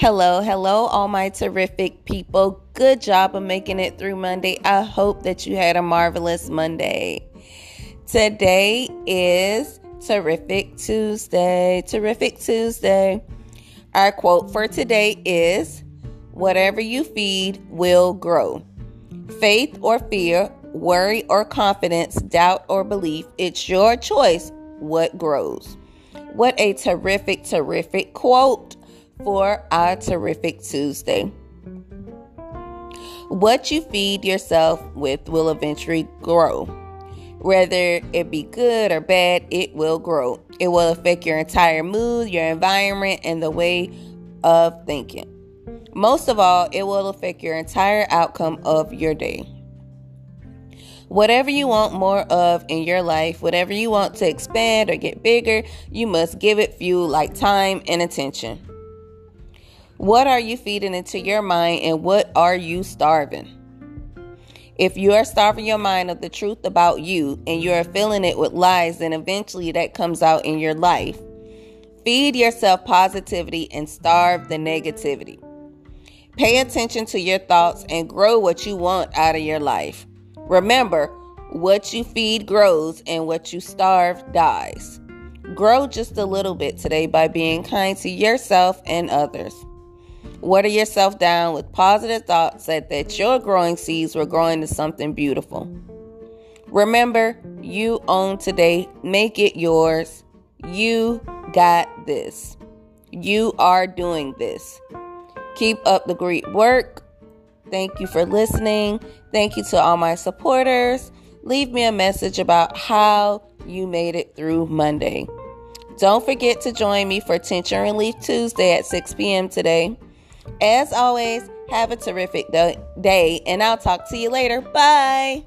Hello, hello, all my terrific people. Good job of making it through Monday. I hope that you had a marvelous Monday. Today is Terrific Tuesday. Terrific Tuesday. Our quote for today is Whatever you feed will grow. Faith or fear, worry or confidence, doubt or belief, it's your choice what grows. What a terrific, terrific quote for our terrific Tuesday. What you feed yourself with will eventually grow. Whether it be good or bad, it will grow. It will affect your entire mood, your environment, and the way of thinking. Most of all, it will affect your entire outcome of your day. Whatever you want more of in your life, whatever you want to expand or get bigger, you must give it fuel like time and attention. What are you feeding into your mind and what are you starving? If you are starving your mind of the truth about you and you are filling it with lies, then eventually that comes out in your life. Feed yourself positivity and starve the negativity. Pay attention to your thoughts and grow what you want out of your life. Remember, what you feed grows and what you starve dies. Grow just a little bit today by being kind to yourself and others. Water yourself down with positive thoughts that, that your growing seeds were growing to something beautiful. Remember, you own today. Make it yours. You got this. You are doing this. Keep up the great work. Thank you for listening. Thank you to all my supporters. Leave me a message about how you made it through Monday. Don't forget to join me for Tension Relief Tuesday at 6 p.m. today. As always, have a terrific day, and I'll talk to you later. Bye.